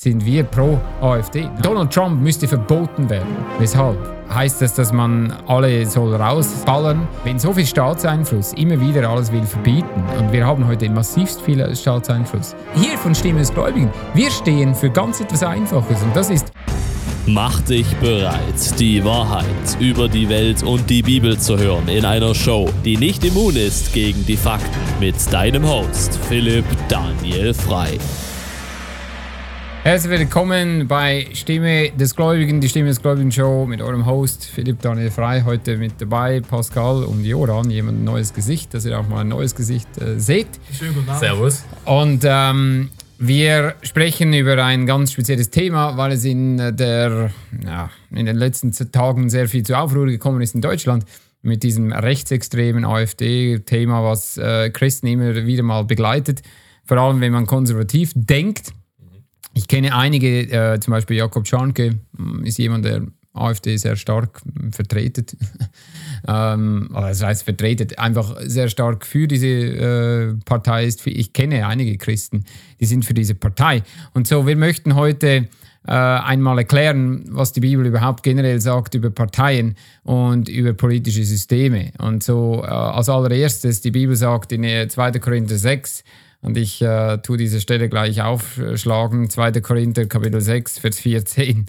sind wir pro AfD. Donald Trump müsste verboten werden. Weshalb? Heißt das, dass man alle soll rausballern? Wenn so viel Staatseinfluss immer wieder alles will verbieten und wir haben heute massivst viel Staatseinfluss. Hier von Stimme des Gläubigen. Wir stehen für ganz etwas Einfaches und das ist Mach dich bereit, die Wahrheit über die Welt und die Bibel zu hören in einer Show, die nicht immun ist gegen die Fakten mit deinem Host Philipp Daniel Frei. Herzlich willkommen bei Stimme des Gläubigen, die Stimme des Gläubigen Show mit eurem Host Philipp Daniel Frei. Heute mit dabei Pascal und Joran, jemand ein neues Gesicht, dass ihr auch mal ein neues Gesicht äh, seht. Schönen guten Abend. Servus. Und ähm, wir sprechen über ein ganz spezielles Thema, weil es in, der, ja, in den letzten Tagen sehr viel zu Aufruhr gekommen ist in Deutschland mit diesem rechtsextremen AfD-Thema, was äh, Christen immer wieder mal begleitet, vor allem wenn man konservativ denkt. Ich kenne einige, äh, zum Beispiel Jakob Schanke ist jemand, der AfD sehr stark vertretet. ähm, das heißt vertretet, einfach sehr stark für diese äh, Partei ist. Ich kenne einige Christen, die sind für diese Partei. Und so, wir möchten heute äh, einmal erklären, was die Bibel überhaupt generell sagt über Parteien und über politische Systeme. Und so äh, als allererstes, die Bibel sagt in 2. Äh, Korinther 6, und ich äh, tue diese Stelle gleich aufschlagen, 2. Korinther Kapitel 6, Vers 14.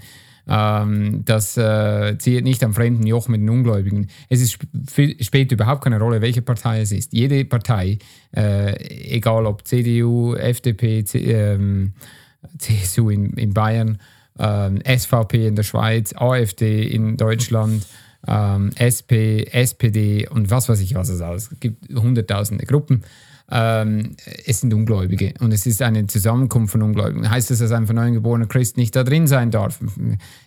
Ähm, das äh, zieht nicht am fremden Joch mit den Ungläubigen. Es ist, spielt überhaupt keine Rolle, welche Partei es ist. Jede Partei, äh, egal ob CDU, FDP, C, ähm, CSU in, in Bayern, ähm, SVP in der Schweiz, AfD in Deutschland, ähm, SP, SPD und was weiß ich was es alles. Es gibt hunderttausende Gruppen ähm, es sind Ungläubige und es ist eine Zusammenkunft von Ungläubigen. Heißt das, dass ein von neuem geborener Christ nicht da drin sein darf?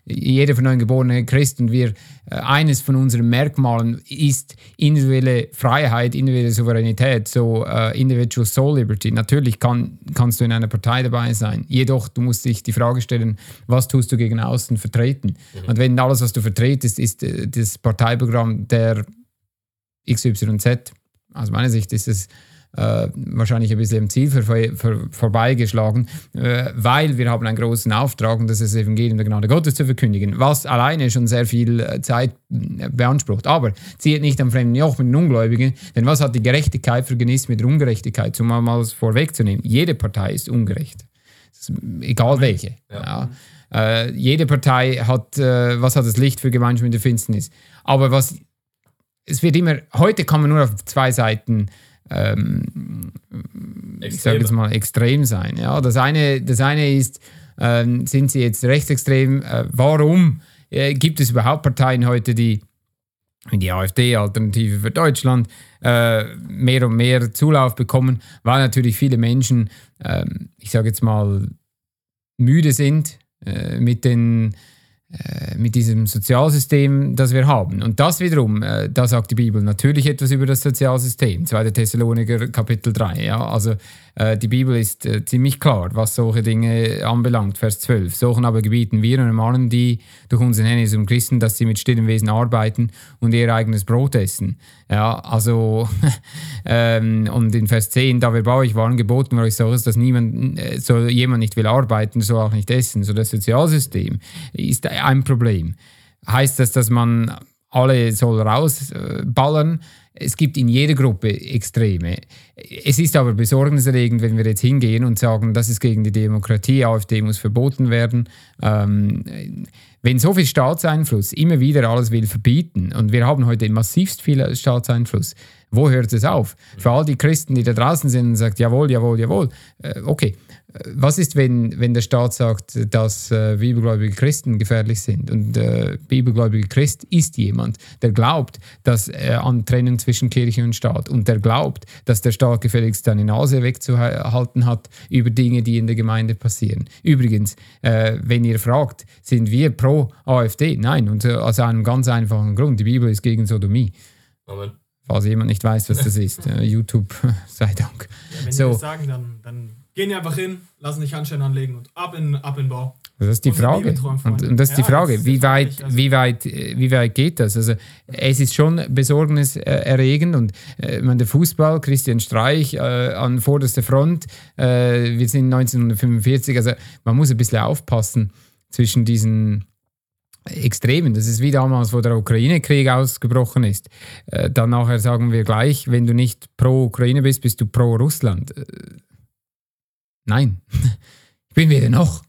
Jeder von neuem geborene Christ und wir, äh, eines von unseren Merkmalen ist individuelle Freiheit, individuelle Souveränität, so uh, Individual Soul Liberty. Natürlich kann, kannst du in einer Partei dabei sein, jedoch du musst dich die Frage stellen, was tust du gegen außen vertreten? Mhm. Und wenn alles, was du vertretest, ist äh, das Parteiprogramm der XYZ, aus meiner Sicht ist es äh, wahrscheinlich ein bisschen im Ziel vor, vor, vorbeigeschlagen, äh, weil wir haben einen großen Auftrag und das ist das Evangelium der Gnade Gottes zu verkündigen, was alleine schon sehr viel äh, Zeit äh, beansprucht. Aber zieht nicht am fremden Joch mit den Ungläubigen, denn was hat die Gerechtigkeit für Genießt mit der Ungerechtigkeit, um mal vorwegzunehmen? Jede Partei ist ungerecht. Ist egal welche. Ja. Ja. Äh, jede Partei hat, was hat das Licht für Gemeinschaft mit der Finsternis? Aber was, es wird immer, heute kann man nur auf zwei Seiten ähm, ich sage jetzt mal, extrem sein. Ja, das, eine, das eine ist, ähm, sind sie jetzt rechtsextrem? Äh, warum äh, gibt es überhaupt Parteien heute, die wie die AfD, Alternative für Deutschland, äh, mehr und mehr Zulauf bekommen, weil natürlich viele Menschen, ähm, ich sage jetzt mal, müde sind äh, mit den mit diesem Sozialsystem, das wir haben. Und das wiederum, äh, da sagt die Bibel natürlich etwas über das Sozialsystem. 2. Thessaloniker Kapitel 3. Ja? Also äh, die Bibel ist äh, ziemlich klar, was solche Dinge anbelangt. Vers 12. Solchen aber gebieten wir und ermahnen die durch unseren Herrn Jesus Christen, dass sie mit stillem Wesen arbeiten und ihr eigenes Brot essen. Ja, also, ähm, und in Vers 10, da wir bei euch waren, geboten wir euch solches, dass niemand, äh, so jemand nicht will arbeiten, soll auch nicht essen. So das Sozialsystem ist ein Problem. Heißt das, dass man alle soll rausballern? Es gibt in jeder Gruppe Extreme. Es ist aber besorgniserregend, wenn wir jetzt hingehen und sagen, das ist gegen die Demokratie, AfD muss verboten werden. Ähm, wenn so viel Staatseinfluss immer wieder alles will verbieten und wir haben heute massivst viel Staatseinfluss, wo hört es auf? Für all die Christen, die da draußen sind und sagen, jawohl, jawohl, jawohl, äh, okay, was ist, wenn, wenn der Staat sagt, dass äh, bibelgläubige Christen gefährlich sind? Und äh, bibelgläubige Christ ist jemand, der glaubt, dass er an Trennung zwischen Kirche und Staat und der glaubt, dass der Staat gefälligst seine Nase wegzuhalten hat über Dinge, die in der Gemeinde passieren. Übrigens, äh, wenn ihr fragt, sind wir pro AfD? Nein, und äh, aus einem ganz einfachen Grund. Die Bibel ist gegen Sodomie. Amen. Falls jemand nicht weiß, was das ist. Äh, YouTube, sei Dank. Ja, wenn so. Sie das sagen, dann, dann gehen die einfach hin, lassen sich Handstellen anlegen und ab in, ab in Bau. Das ist die Unsere Frage. Und, und das ist die Ja, Frage, das ist wie weit, also- wie, weit, äh, wie weit geht das? Also es ist schon besorgniserregend und äh, meine, der Fußball, Christian Streich äh, an vorderster Front, äh, wir sind 1945, also man muss ein bisschen aufpassen zwischen diesen Extremen. Das ist wie damals, wo der Ukraine-Krieg ausgebrochen ist. Äh, dann nachher sagen wir gleich, wenn du nicht pro Ukraine bist, bist du pro Russland. Äh, nein, ich bin weder noch.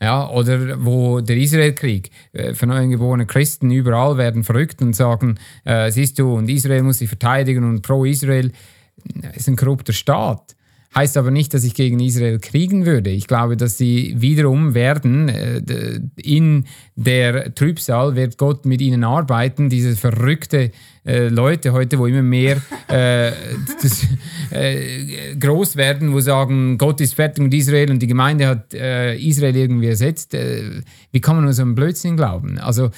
Ja, oder wo der Israel-Krieg, äh, von neugeborenen Christen überall werden verrückt und sagen, äh, siehst du, und Israel muss sich verteidigen und pro Israel ist ein korrupter Staat. Heißt aber nicht, dass ich gegen Israel kriegen würde. Ich glaube, dass sie wiederum werden, äh, in der Trübsal wird Gott mit ihnen arbeiten. Diese verrückte äh, Leute heute, wo immer mehr äh, das, äh, groß werden, wo sagen, Gott ist fertig mit Israel und die Gemeinde hat äh, Israel irgendwie ersetzt. Äh, wie kann man nur so einen Blödsinn glauben? Also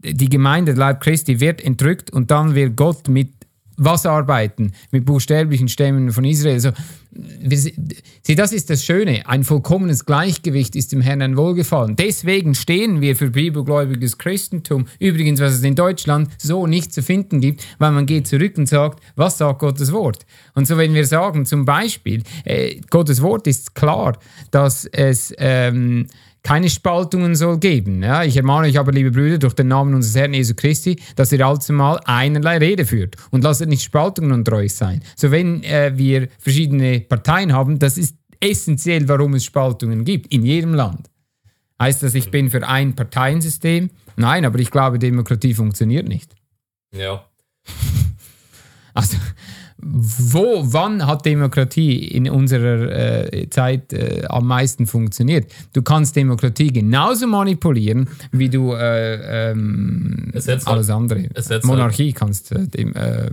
die Gemeinde, Leib Christi, wird entrückt und dann wird Gott mit was arbeiten mit buchstäblichen Stämmen von Israel. Also, wir, sieh, das ist das Schöne. Ein vollkommenes Gleichgewicht ist dem Herrn ein Wohlgefallen. Deswegen stehen wir für bibelgläubiges Christentum. Übrigens, was es in Deutschland so nicht zu finden gibt, weil man geht zurück und sagt, was sagt Gottes Wort? Und so, wenn wir sagen, zum Beispiel, äh, Gottes Wort ist klar, dass es ähm, keine Spaltungen soll geben. Ja, ich ermahne euch aber, liebe Brüder, durch den Namen unseres Herrn Jesu Christi, dass ihr allzumal einerlei Rede führt und lasst nicht Spaltungen unter euch sein. So wenn äh, wir verschiedene Parteien haben, das ist essentiell, warum es Spaltungen gibt, in jedem Land. Heißt das, ich bin für ein Parteiensystem? Nein, aber ich glaube, Demokratie funktioniert nicht. Ja. Also, wo, wann hat Demokratie in unserer äh, Zeit äh, am meisten funktioniert? Du kannst Demokratie genauso manipulieren, wie du äh, ähm, alles halt- andere. Monarchie kannst, äh, dem, äh, äh,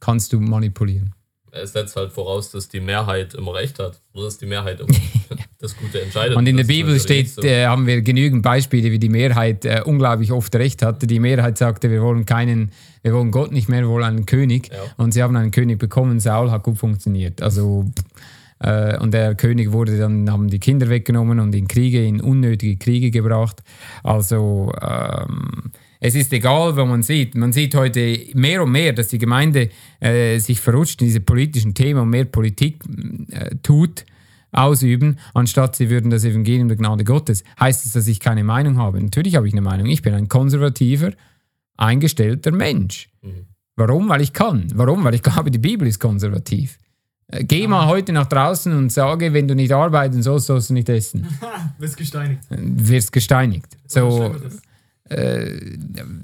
kannst du manipulieren. Es setzt halt voraus, dass die Mehrheit immer recht hat. Oder dass die Mehrheit immer das Gute entscheidet. Und in der Bibel steht, so. äh, haben wir genügend Beispiele, wie die Mehrheit äh, unglaublich oft recht hatte. Die Mehrheit sagte, wir wollen keinen, wir wollen Gott nicht mehr, wir wollen einen König. Ja. Und sie haben einen König bekommen. Saul hat gut funktioniert. Also äh, und der König wurde dann, haben die Kinder weggenommen und in Kriege, in unnötige Kriege gebracht. Also ähm, es ist egal, wo man sieht. Man sieht heute mehr und mehr, dass die Gemeinde äh, sich verrutscht in diese politischen Themen und mehr Politik äh, tut, ausüben, anstatt sie würden das Evangelium der Gnade Gottes. Heißt es, dass ich keine Meinung habe? Natürlich habe ich eine Meinung. Ich bin ein konservativer, eingestellter Mensch. Warum? Weil ich kann. Warum? Weil ich glaube, die Bibel ist konservativ. Äh, Geh mal heute nach draußen und sage, wenn du nicht arbeiten sollst, sollst du nicht essen. Wirst gesteinigt. Wirst gesteinigt. So. Äh,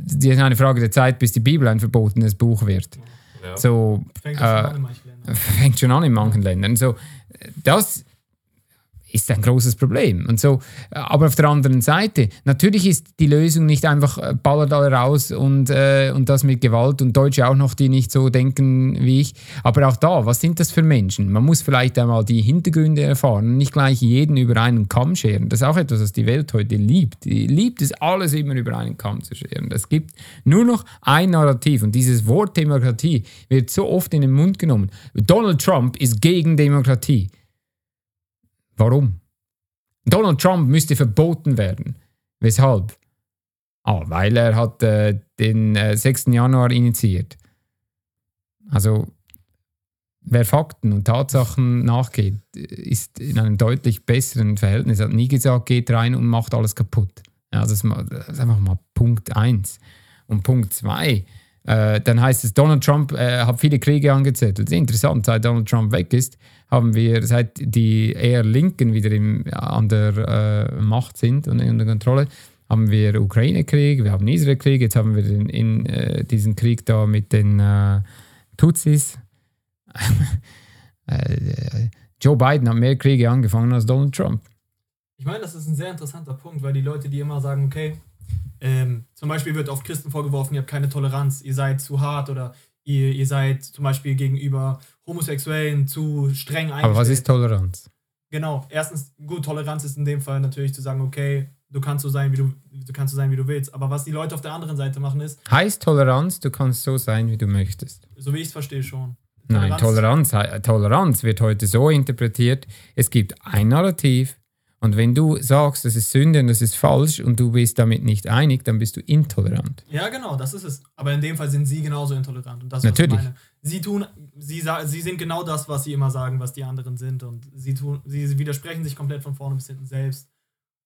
das ist eine Frage der Zeit, bis die Bibel ein verbotenes Buch wird. Ja. So, Fängt schon äh, an in manchen Ländern. fängt schon an in manchen Ländern. So, das ist ein großes Problem. Und so, aber auf der anderen Seite, natürlich ist die Lösung nicht einfach äh, ballert alle raus und, äh, und das mit Gewalt und Deutsche auch noch, die nicht so denken wie ich. Aber auch da, was sind das für Menschen? Man muss vielleicht einmal die Hintergründe erfahren und nicht gleich jeden über einen Kamm scheren. Das ist auch etwas, was die Welt heute liebt. Die liebt es, alles immer über einen Kamm zu scheren. Es gibt nur noch ein Narrativ und dieses Wort Demokratie wird so oft in den Mund genommen. Donald Trump ist gegen Demokratie. Warum? Donald Trump müsste verboten werden. Weshalb? Ah, weil er hat äh, den äh, 6. Januar initiiert. Also wer Fakten und Tatsachen nachgeht, ist in einem deutlich besseren Verhältnis. Er hat nie gesagt, geht rein und macht alles kaputt. Ja, das, ist mal- das ist einfach mal Punkt 1. Und Punkt 2, äh, dann heißt es, Donald Trump äh, hat viele Kriege angezettelt. Interessant, seit Donald Trump weg ist, haben wir, seit die eher Linken wieder im, an der äh, Macht sind und in der Kontrolle, haben wir Ukraine-Krieg, wir haben Israel-Krieg, jetzt haben wir den, in, äh, diesen Krieg da mit den äh, Tutsis. äh, Joe Biden hat mehr Kriege angefangen als Donald Trump. Ich meine, das ist ein sehr interessanter Punkt, weil die Leute, die immer sagen, okay, ähm, zum Beispiel wird auf Christen vorgeworfen, ihr habt keine Toleranz, ihr seid zu hart oder ihr, ihr seid zum Beispiel gegenüber Homosexuellen zu streng eingestellt. Aber was ist Toleranz? Genau, erstens, gut, Toleranz ist in dem Fall natürlich zu sagen, okay, du kannst so sein, wie du, du kannst so sein, wie du willst. Aber was die Leute auf der anderen Seite machen, ist, Heißt Toleranz, du kannst so sein, wie du möchtest. so wie ich es verstehe schon. Nein, Toleranz, Toleranz wird heute so interpretiert, es gibt ein Narrativ und wenn du sagst, das ist Sünde und das ist falsch und du bist damit nicht einig, dann bist du intolerant. Ja, genau, das ist es. Aber in dem Fall sind sie genauso intolerant. Und das, Natürlich. Sie tun, sie, sie sind genau das, was sie immer sagen, was die anderen sind. Und sie tun, sie widersprechen sich komplett von vorne bis hinten selbst.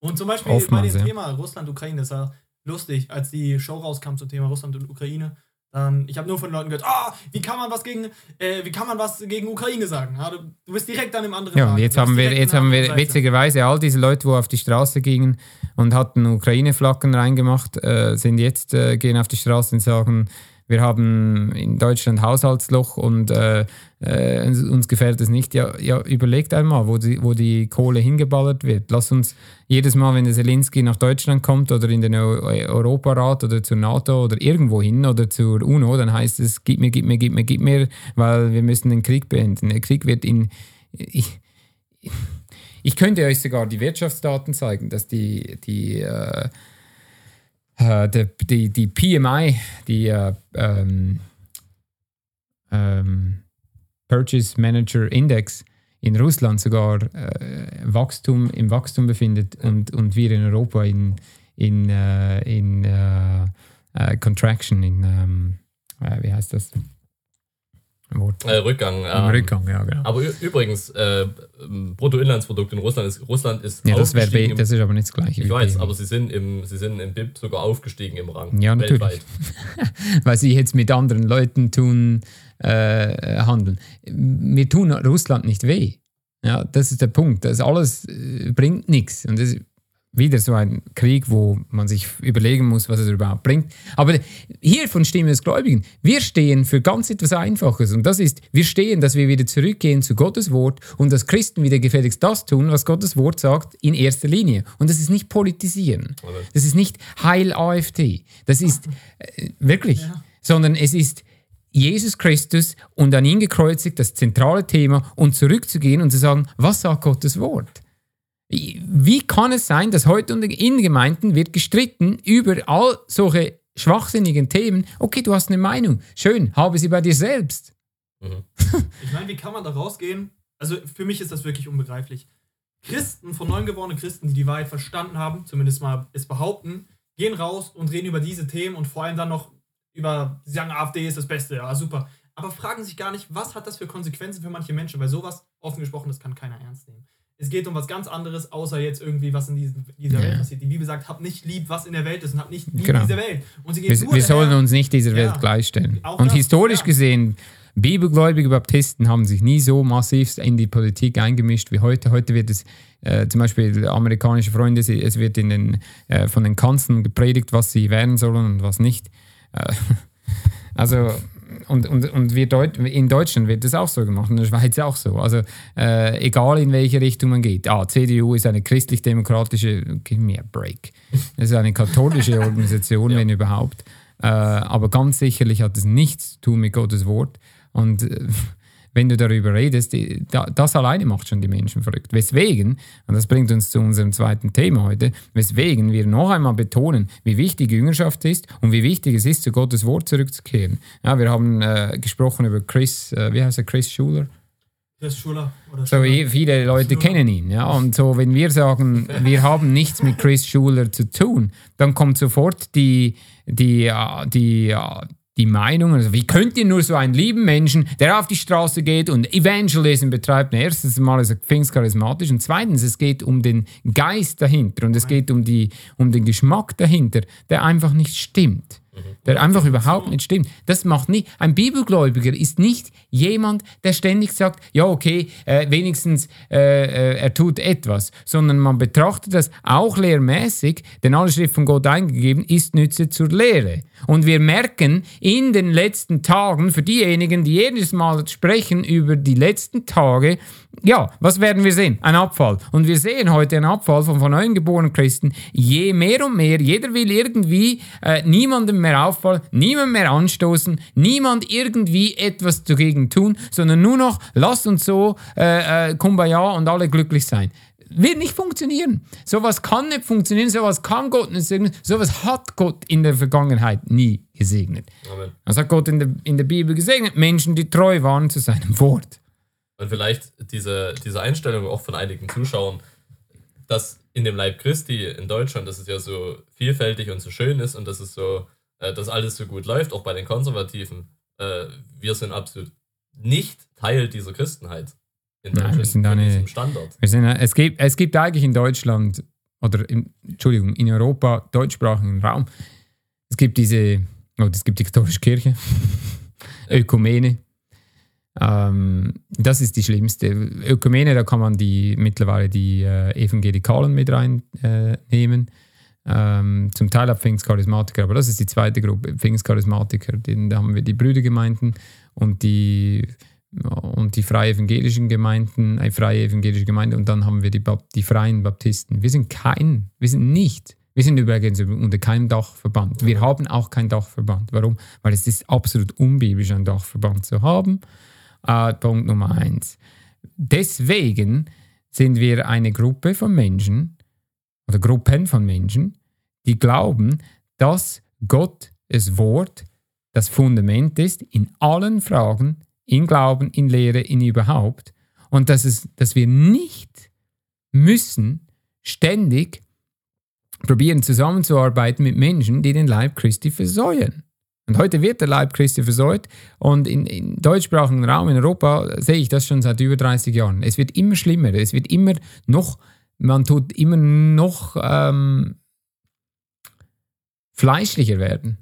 Und zum Beispiel Oftmals, bei dem ja. Thema Russland-Ukraine, das war lustig, als die Show rauskam zum Thema Russland und Ukraine. Dann, ich habe nur von Leuten gehört, ah, wie kann man was gegen, äh, wie kann man was gegen Ukraine sagen? Ja, du, du bist direkt an dem anderen Ja, und jetzt haben wir, jetzt haben wir Seite. witzigerweise all diese Leute, wo auf die Straße gingen und hatten Ukraine-Flaggen reingemacht, äh, sind jetzt, äh, gehen auf die Straße und sagen, wir haben in Deutschland Haushaltsloch und äh, äh, uns- gefällt es nicht. Ja, ja überlegt einmal, wo die, wo die Kohle hingeballert wird. Lass uns jedes Mal, wenn der Zelensky nach Deutschland kommt oder in den Eu- Europarat oder zur NATO oder irgendwo hin oder zur UNO, dann heißt es, gib mir, gib mir, gib mir, gib mir, weil wir müssen den Krieg beenden. Der Krieg wird in... Ich, ich könnte euch sogar die Wirtschaftsdaten zeigen, dass die, die, äh, äh, die, die, die PMI, die äh, ähm, ähm, Purchase Manager Index in Russland sogar äh, Wachstum im Wachstum befindet und, und wir in Europa in, in, äh, in äh, Contraction, in, ähm, äh, wie heißt das? Wort. Äh, Rückgang. Ähm, Rückgang, ja, genau. Aber übrigens, äh, Bruttoinlandsprodukt in Russland ist, Russland ist Ja, das, wär, B- im- das ist aber nicht das Gleiche. Ich weiß, BMI. aber sie sind im, sie sind im BIP sogar aufgestiegen im Rang. Ja, natürlich. Weltweit. weil sie jetzt mit anderen Leuten tun, äh, handeln. Wir tun Russland nicht weh. Ja, das ist der Punkt. Das alles äh, bringt nichts. Und das ist wieder so ein Krieg, wo man sich überlegen muss, was es überhaupt bringt. Aber hier von Stimme des Gläubigen, wir stehen für ganz etwas Einfaches. Und das ist, wir stehen, dass wir wieder zurückgehen zu Gottes Wort und dass Christen wieder gefälligst das tun, was Gottes Wort sagt, in erster Linie. Und das ist nicht politisieren. Das ist nicht Heil AfD. Das ist äh, wirklich, sondern es ist Jesus Christus und an ihn gekreuzigt, das zentrale Thema, und zurückzugehen und zu sagen, was sagt Gottes Wort? Wie kann es sein, dass heute in Gemeinden wird gestritten über all solche schwachsinnigen Themen? Okay, du hast eine Meinung. Schön, habe sie bei dir selbst. Ich meine, wie kann man da rausgehen? Also für mich ist das wirklich unbegreiflich. Christen, von neuem geborene Christen, die die Wahrheit verstanden haben, zumindest mal es behaupten, gehen raus und reden über diese Themen und vor allem dann noch über, sie sagen, AfD ist das Beste, ja, super. Aber fragen sich gar nicht, was hat das für Konsequenzen für manche Menschen, weil sowas, offen gesprochen, das kann keiner ernst nehmen. Es geht um was ganz anderes, außer jetzt irgendwie, was in diesen, dieser Ja. Welt passiert. Die Bibel sagt, hab nicht lieb, was in der Welt ist und hab nicht lieb Genau. diese Welt. Und sie geht Wir, nur wir sollen uns nicht dieser Ja. Welt gleichstellen. Auch Und das, historisch ja. gesehen, bibelgläubige Baptisten haben sich nie so massiv in die Politik eingemischt wie heute. Heute wird es äh, zum Beispiel amerikanische Freunde, es wird in den, äh, von den Kanzeln gepredigt, was sie werden sollen und was nicht. Äh, also und, und, und wir Deut in Deutschland wird das auch so gemacht, in der Schweiz auch so. Also äh, egal in welche Richtung man geht. Ah, CDU ist eine christlich-demokratische, give me a break. Das ist eine katholische Organisation, wenn überhaupt. Äh, aber ganz sicherlich hat es nichts zu tun mit Gottes Wort. Und äh, wenn du darüber redest, die, da, das alleine macht schon die Menschen verrückt. Weswegen, und das bringt uns zu unserem zweiten Thema heute, weswegen wir noch einmal betonen, wie wichtig Jüngerschaft ist und wie wichtig es ist, zu Gottes Wort zurückzukehren. Ja, wir haben äh, gesprochen über Chris, äh, wie heißt er, Chris Schuler? Chris Schuler oder So, Schuler. viele Leute kennen ihn, ja. Und so, wenn wir sagen, wir haben nichts mit Chris Schuler zu tun, dann kommt sofort die, die, äh, die, äh, die Meinung, also wie könnt ihr nur so einen lieben Menschen, der auf die Straße geht und Evangelism betreibt, na, erstens mal ist er pfingstcharismatisch und zweitens, es geht um den Geist dahinter und es geht um, die, um den Geschmack dahinter, der einfach nicht stimmt. Der einfach überhaupt nicht stimmt. Das macht nicht. Ein Bibelgläubiger ist nicht jemand, der ständig sagt, ja, okay, äh, wenigstens äh, äh, er tut etwas, sondern man betrachtet das auch lehrmäßig, denn alle Schrift von Gott eingegeben ist Nütze zur Lehre. Und wir merken in den letzten Tagen, für diejenigen, die jedes Mal sprechen über die letzten Tage, ja, was werden wir sehen? Ein Abfall. Und wir sehen heute einen Abfall von von neuem geborenen Christen. Je mehr und mehr, jeder will irgendwie äh, niemandem mehr auffallen, niemand mehr anstoßen, niemand irgendwie etwas dagegen tun, sondern nur noch, lasst uns so äh, äh, Kumbaya und alle glücklich sein. Wird nicht funktionieren. Sowas kann nicht funktionieren, sowas kann Gott nicht segnen, sowas hat Gott in der Vergangenheit nie gesegnet. Amen. Das hat Gott in der, in der Bibel gesegnet, Menschen, die treu waren zu seinem Wort. Und vielleicht diese, diese Einstellung auch von einigen Zuschauern, dass in dem Leib Christi in Deutschland, dass es ja so vielfältig und so schön ist und dass es so, äh, dass alles so gut läuft, auch bei den Konservativen. Äh, wir sind absolut nicht Teil dieser Christenheit in Nein, wir sind eine- Standard. Wir sind, es, gibt, es gibt eigentlich in Deutschland, oder in, Entschuldigung, in Europa, deutschsprachigen Raum, es gibt diese, oh, es gibt die katholische Kirche, Ökumene. Ähm, das ist die schlimmste. Ökumene, da kann man die mittlerweile die äh, Evangelikalen mit reinnehmen. Äh, ähm, zum Teil auch Pfingstcharismatiker, aber das ist die zweite Gruppe, Pfingstcharismatiker. Den, da haben wir die Brüdergemeinden und die und die freie evangelischen Gemeinden, eine freie evangelische Gemeinde und dann haben wir die, die freien Baptisten. Wir sind kein, wir sind nicht, wir sind übrigens unter keinem Dachverband. Wir haben auch keinen Dachverband. Warum? Weil es ist absolut unbiblisch, einen Dachverband zu haben. Äh, Punkt Nummer eins. Deswegen sind wir eine Gruppe von Menschen oder Gruppen von Menschen, die glauben, dass Gottes Wort das Fundament ist in allen Fragen, in Glauben, in Lehre, in überhaupt. Und dass, es, dass wir nicht müssen ständig probieren zusammenzuarbeiten mit Menschen, die den Leib Christi versäuen. Und heute wird der Leib Christi versäut und in, in deutschsprachigen Raum in Europa sehe ich das schon seit über 30 Jahren. Es wird immer schlimmer, es wird immer noch, man tut immer noch ähm, fleischlicher werden.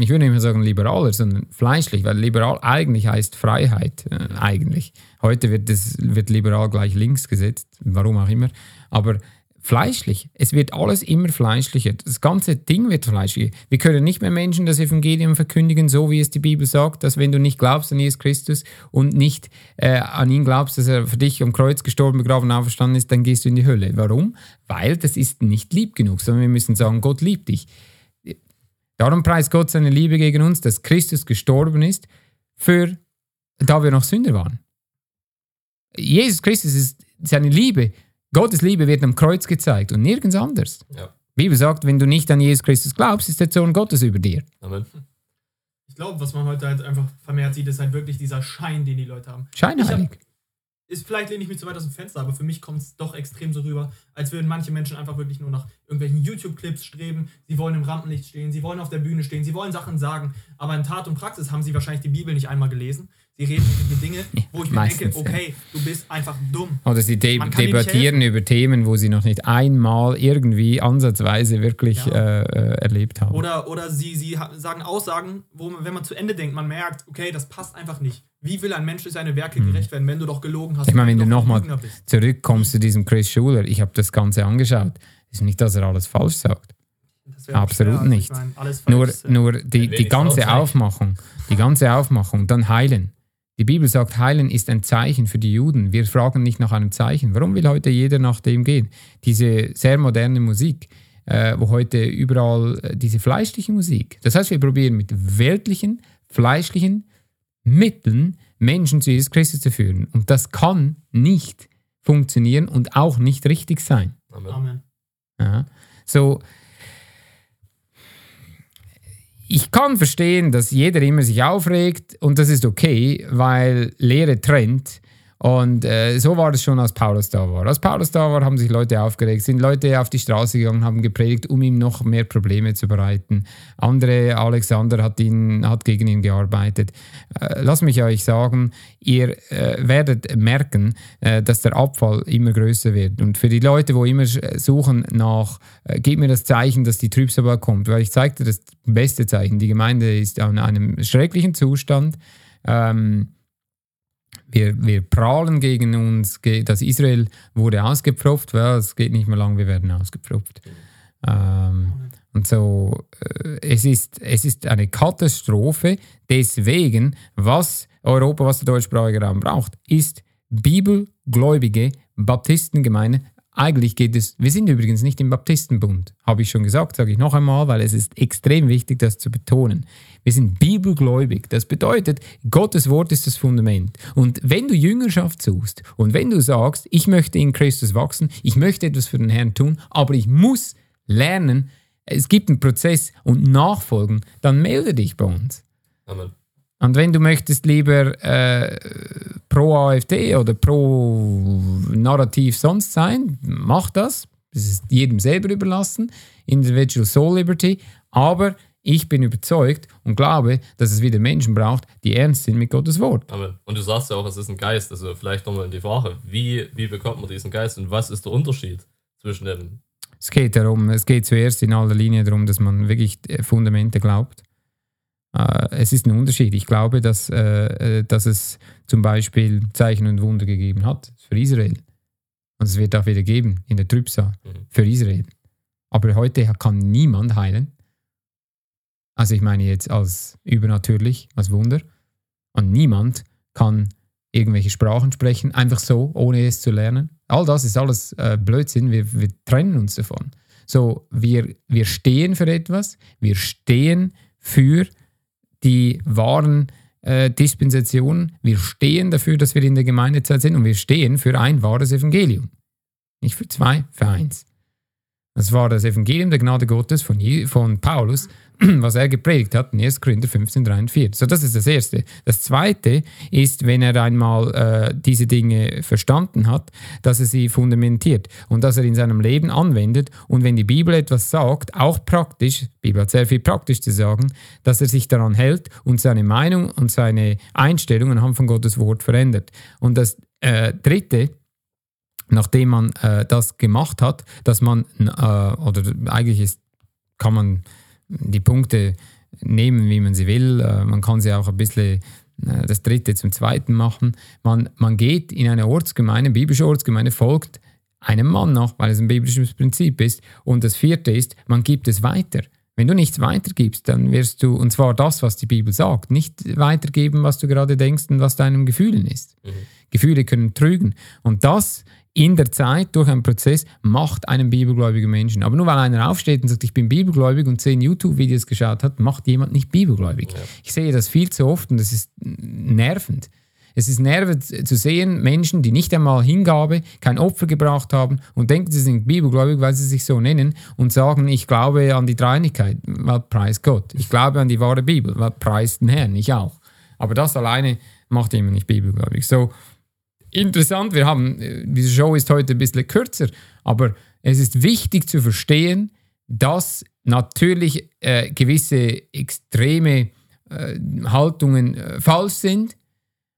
Ich würde nicht mehr sagen liberaler, sondern fleischlich, weil liberal eigentlich heißt Freiheit, äh, eigentlich. Heute wird, das, wird liberal gleich links gesetzt, warum auch immer. Aber fleischlich, es wird alles immer fleischlicher. Das ganze Ding wird fleischlicher. Wir können nicht mehr Menschen das Evangelium verkündigen, so wie es die Bibel sagt, dass wenn du nicht glaubst an Jesus Christus und nicht äh, an ihn glaubst, dass er für dich am Kreuz gestorben, begraben, auferstanden ist, dann gehst du in die Hölle. Warum? Weil das ist nicht lieb genug, sondern wir müssen sagen, Gott liebt dich. Darum preist Gott seine Liebe gegen uns, dass Christus gestorben ist, für, da wir noch Sünder waren. Jesus Christus ist seine Liebe. Gottes Liebe wird am Kreuz gezeigt und nirgends anders. Ja. Die Bibel sagt, wenn du nicht an Jesus Christus glaubst, ist der Zorn Gottes über dir. Amen. Ich glaube, was man heute halt einfach vermehrt sieht, ist halt wirklich dieser Schein, den die Leute haben. Scheinheilig. Ist, vielleicht lehne ich mich zu weit aus dem Fenster, aber für mich kommt es doch extrem so rüber, als würden manche Menschen einfach wirklich nur nach irgendwelchen YouTube-Clips streben. Sie wollen im Rampenlicht stehen, sie wollen auf der Bühne stehen, sie wollen Sachen sagen, aber in Tat und Praxis haben sie wahrscheinlich die Bibel nicht einmal gelesen. Sie reden über Dinge, wo ich mir Meistens, denke, ja. okay, du bist einfach dumm. Oder sie de debattieren über Themen, wo sie noch nicht einmal irgendwie ansatzweise wirklich Ja. äh, äh, erlebt haben. Oder, oder sie, sie sagen Aussagen, wo man, wenn man zu Ende denkt, man merkt, okay, das passt einfach nicht. Wie will ein Mensch durch seine Werke gerecht werden, wenn du doch gelogen hast? Ich meine, wenn und du nochmal zurückkommst zu diesem Chris Schuler, ich habe das Ganze angeschaut. Ist nicht, dass er alles falsch sagt. Absolut schwer, also nicht. Ich Nur, äh, nur die, die ganze. Aufmachung, die ganze Aufmachung, dann heilen. Die Bibel sagt, heilen ist ein Zeichen für die Juden. Wir fragen nicht nach einem Zeichen. Warum will heute jeder nach dem gehen? Diese sehr moderne Musik, äh, wo heute überall äh, diese fleischliche Musik. Das heißt, wir probieren mit weltlichen, fleischlichen Mitteln Menschen zu Jesus Christus zu führen. Und das kann nicht funktionieren und auch nicht richtig sein. Amen. Amen. Ja. So, ich kann verstehen, dass jeder immer sich aufregt und das ist okay, weil Lehre trennt. Und äh, so war es schon, als Paulus da war. Als Paulus da war, haben sich Leute aufgeregt, sind Leute auf die Straße gegangen, haben gepredigt, um ihm noch mehr Probleme zu bereiten. Andere, Alexander hat, ihn, hat gegen ihn gearbeitet. Äh, lass mich euch sagen, ihr äh, werdet merken, äh, dass der Abfall immer größer wird. Und für die Leute, wo immer suchen nach, äh, gib mir das Zeichen, dass die Trübsal kommt, weil ich zeigte das beste Zeichen. Die Gemeinde ist an einem schrecklichen Zustand. Ähm, wir, wir prahlen gegen uns, dass Israel wurde ausgepfropft. Ja, es geht nicht mehr lang, wir werden ausgepfropft. Ähm, und so, äh, es, ist, es ist eine Katastrophe. Deswegen, was Europa, was der deutschsprachige Raum braucht, ist bibelgläubige Baptistengemeinde eigentlich geht es, wir sind übrigens nicht im Baptistenbund, habe ich schon gesagt, sage ich noch einmal, weil es ist extrem wichtig, das zu betonen. Wir sind bibelgläubig. Das bedeutet, Gottes Wort ist das Fundament. Und wenn du Jüngerschaft suchst und wenn du sagst, ich möchte in Christus wachsen, ich möchte etwas für den Herrn tun, aber ich muss lernen, es gibt einen Prozess und Nachfolgen, dann melde dich bei uns. Amen. Und wenn du möchtest lieber äh, pro AfD oder pro Narrativ sonst sein, mach das. Das ist jedem selber überlassen. Individual Soul Liberty. Aber ich bin überzeugt und glaube, dass es wieder Menschen braucht, die ernst sind mit Gottes Wort. Amen. Und du sagst ja auch, es ist ein Geist. Also vielleicht nochmal in die Frage, wie, wie bekommt man diesen Geist und was ist der Unterschied zwischen dem Es geht darum, es geht zuerst in aller Linie darum, dass man wirklich Fundamente glaubt. Äh, es ist ein Unterschied. Ich glaube, dass, äh, äh, dass es zum Beispiel Zeichen und Wunder gegeben hat für Israel. Und es wird auch wieder geben in der Trübsal Mhm. für Israel. Aber heute kann niemand heilen. Also ich meine jetzt als übernatürlich, als Wunder. Und niemand kann irgendwelche Sprachen sprechen, einfach so, ohne es zu lernen. All das ist alles äh, Blödsinn. Wir, wir trennen uns davon. So, wir, wir stehen für etwas, wir stehen für die wahren äh, Dispensationen, wir stehen dafür, dass wir in der Gemeindezeit sind und wir stehen für ein wahres Evangelium. Nicht für zwei, für eins. Das war das Evangelium der Gnade Gottes von, von Paulus, was er gepredigt hat in 1. Korinther 15, 3 und 4. So, das ist das Erste. Das Zweite ist, wenn er einmal äh, diese Dinge verstanden hat, dass er sie fundamentiert und dass er in seinem Leben anwendet und wenn die Bibel etwas sagt, auch praktisch, die Bibel hat sehr viel praktisch zu sagen, dass er sich daran hält und seine Meinung und seine Einstellung anhand von Gottes Wort verändert. Und das äh, Dritte, nachdem man äh, das gemacht hat, dass man, äh, oder eigentlich ist, kann man die Punkte nehmen, wie man sie will. Äh, man kann sie auch ein bisschen äh, das dritte zum zweiten machen. Man, man geht in eine Ortsgemeinde, eine biblische Ortsgemeinde, folgt einem Mann nach, weil es ein biblisches Prinzip ist. Und das vierte ist, man gibt es weiter. Wenn du nichts weitergibst, dann wirst du, und zwar das, was die Bibel sagt, nicht weitergeben, was du gerade denkst und was deinem Gefühlen ist. Gefühle können trügen. Und das in der Zeit durch einen Prozess macht einen bibelgläubigen Menschen. Aber nur weil einer aufsteht und sagt, ich bin bibelgläubig und zehn YouTube-Videos geschaut hat, macht jemand nicht bibelgläubig. Ich sehe das viel zu oft und das ist nervend. Es ist nervend zu sehen, Menschen, die nicht einmal Hingabe, kein Opfer gebracht haben und denken, sie sind bibelgläubig, weil sie sich so nennen und sagen, ich glaube an die Dreinigkeit, weil preis Gott. Ich glaube an die wahre Bibel, weil preis den Herrn, ich auch. Aber das alleine macht jemand nicht bibelgläubig. So, interessant. Wir haben, äh, diese Show ist heute ein bisschen kürzer, aber es ist wichtig zu verstehen, dass natürlich äh, gewisse extreme äh, Haltungen äh, falsch sind,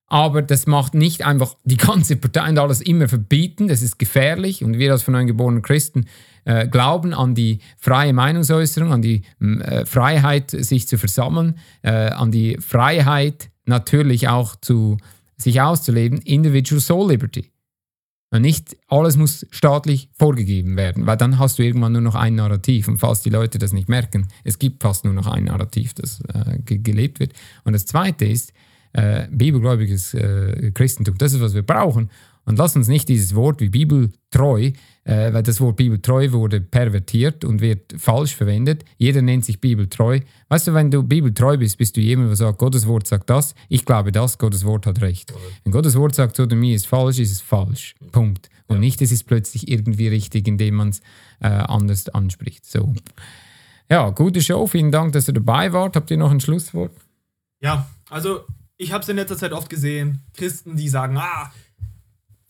aber das macht nicht einfach die ganze Partei und alles immer verbieten. Das ist gefährlich und wir als von neuem geborenen Christen äh, glauben an die freie Meinungsäußerung, an die äh, Freiheit, sich zu versammeln, äh, an die Freiheit natürlich auch zu sich auszuleben, Individual Soul Liberty. Und nicht alles muss staatlich vorgegeben werden, weil dann hast du irgendwann nur noch ein Narrativ. Und falls die Leute das nicht merken, es gibt fast nur noch ein Narrativ, das äh, ge gelebt wird. Und das Zweite ist, äh, bibelgläubiges äh, Christentum. Das ist, was wir brauchen. Und lass uns nicht dieses Wort wie bibeltreu, äh, weil das Wort bibeltreu wurde pervertiert und wird falsch verwendet. Jeder nennt sich bibeltreu. Weißt du, wenn du bibeltreu bist, bist du jemand, der sagt, Gottes Wort sagt das, ich glaube das, Gottes Wort hat recht. Wenn Gottes Wort sagt, Sodomie ist falsch, ist es falsch. Punkt. Und nicht, es ist plötzlich irgendwie richtig, indem man es äh, anders anspricht. So. Ja, gute Show. Vielen Dank, dass ihr dabei wart. Habt ihr noch ein Schlusswort? Ja, also ich habe es in letzter Zeit oft gesehen, Christen, die sagen, ah,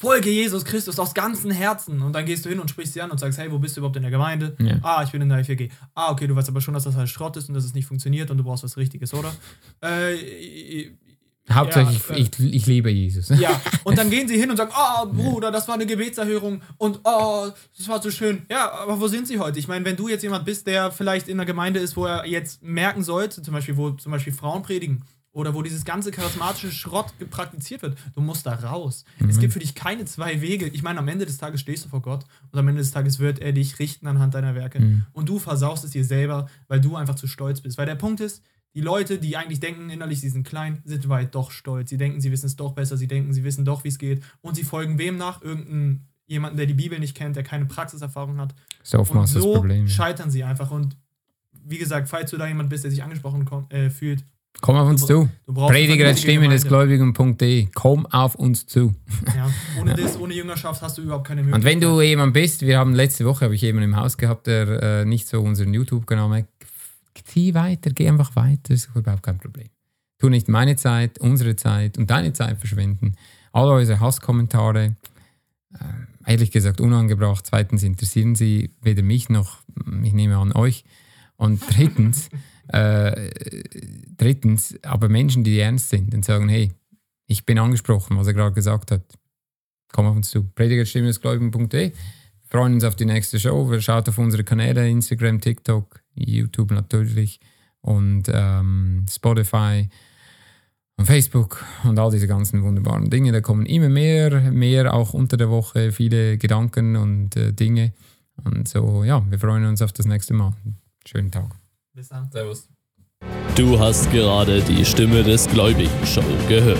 folge Jesus Christus aus ganzem Herzen. Und dann gehst du hin und sprichst sie an und sagst, hey, wo bist du überhaupt in der Gemeinde? Ja. Ah, ich bin in der FG. Ah, okay, du weißt aber schon, dass das halt Schrott ist und dass es nicht funktioniert und du brauchst was Richtiges, oder? Äh, Hauptsächlich, Ja, äh, ich, ich liebe Jesus. ja, und dann gehen sie hin und sagen, oh Bruder, das war eine Gebetserhörung und oh, das war so schön. Ja, aber wo sind sie heute? Ich meine, wenn du jetzt jemand bist, der vielleicht in einer Gemeinde ist, wo er jetzt merken sollte, zum Beispiel, wo zum Beispiel Frauen predigen oder wo dieses ganze charismatische Schrott praktiziert wird, du musst da raus. Es gibt für dich keine zwei Wege. Ich meine, am Ende des Tages stehst du vor Gott und am Ende des Tages wird er dich richten anhand deiner Werke. Und du versaust es dir selber, weil du einfach zu stolz bist. Weil der Punkt ist, die Leute, die eigentlich denken innerlich, sie sind klein, sind weit doch stolz. Sie denken, sie wissen es doch besser, sie denken, sie wissen doch, wie es geht. Und sie folgen wem nach? Irgendein jemanden, der die Bibel nicht kennt, der keine Praxiserfahrung hat. So Und oftmals das so Problem. scheitern sie einfach. Und wie gesagt, falls du da jemand bist, der sich angesprochen kom- äh, fühlt, Komm auf uns zu. du brauchst Prediger als Stimme des. Gläubigen.de. Komm auf uns zu. Ja, ohne das, ohne Jüngerschaft hast du überhaupt keine Möglichkeit. Und wenn du jemand bist, wir haben letzte Woche habe ich jemanden im Haus gehabt, der äh, nicht so unseren YouTube-Kanal mag. Zieh weiter, geh einfach weiter, ist überhaupt kein Problem. Tu nicht meine Zeit, unsere Zeit und deine Zeit verschwenden. Alle eure Hasskommentare, äh, ehrlich gesagt unangebracht. Zweitens interessieren sie weder mich noch, ich nehme an, euch. Und drittens, äh, drittens, aber Menschen, die ernst sind und sagen, hey, ich bin angesprochen, was er gerade gesagt hat. Komm auf uns zu. Predigerstimmesgläubigen.de. Wir freuen uns auf die nächste Show. Wir schaut auf unsere Kanäle, Instagram, TikTok, YouTube natürlich und ähm, Spotify und Facebook und all diese ganzen wunderbaren Dinge. Da kommen immer mehr, mehr auch unter der Woche, viele Gedanken und äh, Dinge. Und so, ja, wir freuen uns auf das nächste Mal. Schönen Tag. Bis dann. Servus. Du hast gerade die Stimme des Gläubigen Show gehört.